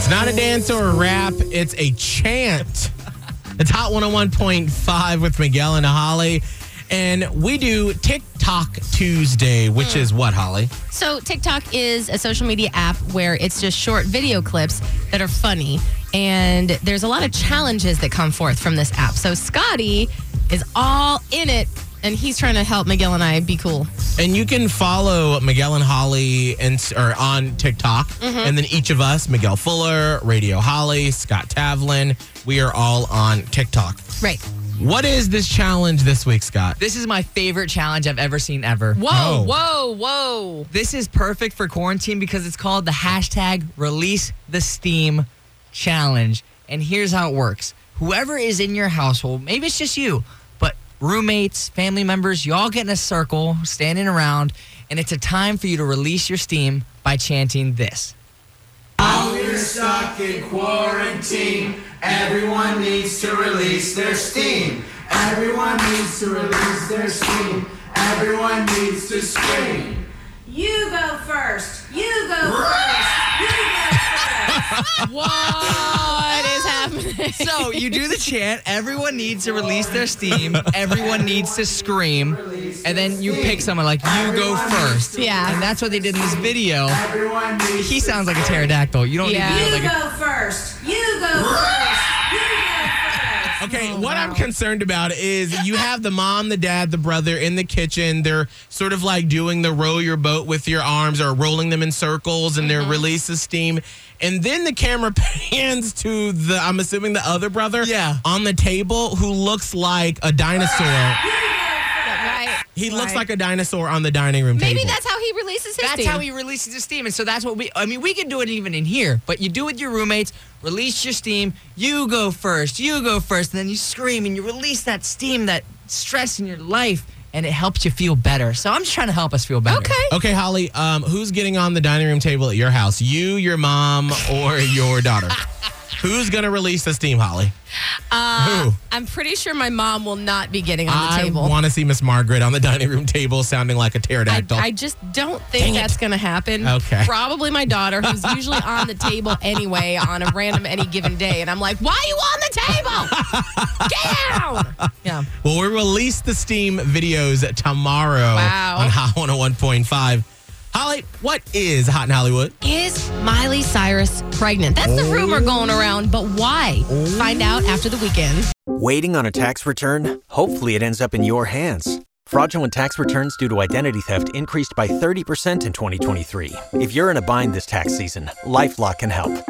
It's not a dance or a rap, it's a chant. It's Hot 101.5 with Miguel and Holly. And we do TikTok Tuesday, which is what, Holly? So, TikTok is a social media app where it's just short video clips that are funny. And there's a lot of challenges that come forth from this app. So, Scotty is all in it and he's trying to help Miguel and I be cool. And you can follow Miguel and Holly and or on TikTok, mm-hmm. and then each of us, Miguel Fuller, Radio Holly, Scott Tavlin, we are all on TikTok. Right. What is this challenge this week, Scott? This is my favorite challenge I've ever seen ever. Whoa, Oh. whoa, whoa. This is perfect for quarantine because it's called the hashtag release the steam challenge. And here's how it works. Whoever is in your household, maybe it's just you, but roommates, family members, you all get in a circle, standing around, and it's a time for you to release your steam by chanting this. We're stuck in quarantine. Everyone needs to release their steam. Everyone needs to release their steam. Everyone needs to scream. You go first. You go first. You go first. What is happening? So you do the chant, everyone needs to release their steam, everyone needs to scream, and then you pick someone like you go first. Yeah. And that's what they did in this video. Everyone He sounds like a pterodactyl. You don't Yeah. need to You do like a go first. You go first. You go first. Okay, what I'm concerned about is you have the mom, the dad, the brother in the kitchen. They're sort of like doing the row your boat with your arms or rolling them in circles and they're mm-hmm. releasing steam. And then the camera pans to the, I'm assuming the other brother Yeah. on the table who looks like a dinosaur. right. He looks like a dinosaur on the dining room Maybe table. Maybe that's how he releases his That's steam. how he releases his steam. And so that's what we, I mean, we can do it even in here, but you do it with your roommates, release your steam, you go first, you go first, and then you scream and you release that steam, that stress in your life, and it helps you feel better. So I'm just trying to help us feel better. Okay. Okay, Holly, um, who's getting on the dining room table at your house? You, your mom, or your daughter? who's going to release the steam, Holly? Uh, Who? I'm pretty sure my mom will not be getting on the I table. I want to see Miss Margaret on the dining room table sounding like a I, pterodactyl. I just don't think that's going to happen. Okay. Probably my daughter, who's usually on the table anyway on a random any given day. And I'm like, why are you on the table? Get down. Yeah. well, we release the steam videos tomorrow Wow. on Hot 101.5. Holly, what is Hot in Hollywood? Is Miley Cyrus pregnant? That's the rumor oh. going around, but why? Oh. Find out after the weekend. Waiting on a tax return? Hopefully, it ends up in your hands. Fraudulent tax returns due to identity theft increased by 30% in 2023. If you're in a bind this tax season, LifeLock can help.